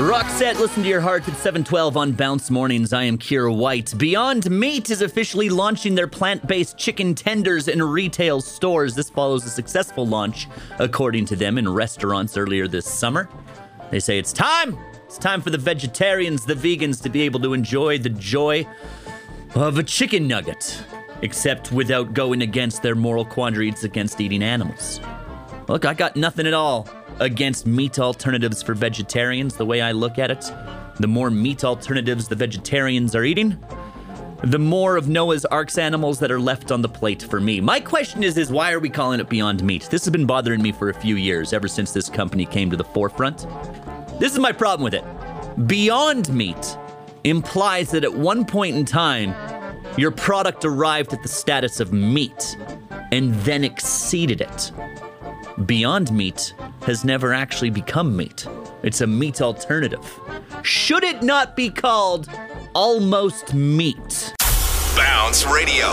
Roxette, listen to your heart at 712 on Bounce Mornings. I am Kira White. Beyond Meat is officially launching their plant based chicken tenders in retail stores. This follows a successful launch, according to them, in restaurants earlier this summer. They say it's time. It's time for the vegetarians, the vegans, to be able to enjoy the joy of a chicken nugget, except without going against their moral quandaries against eating animals. Look, I got nothing at all against meat alternatives for vegetarians. The way I look at it, the more meat alternatives the vegetarians are eating, the more of Noah's Ark's animals that are left on the plate for me. My question is, is why are we calling it Beyond Meat? This has been bothering me for a few years, ever since this company came to the forefront. This is my problem with it. Beyond Meat implies that at one point in time, your product arrived at the status of meat and then exceeded it. Beyond Meat has never actually become meat. It's a meat alternative. Should it not be called almost meat? Bounce Radio.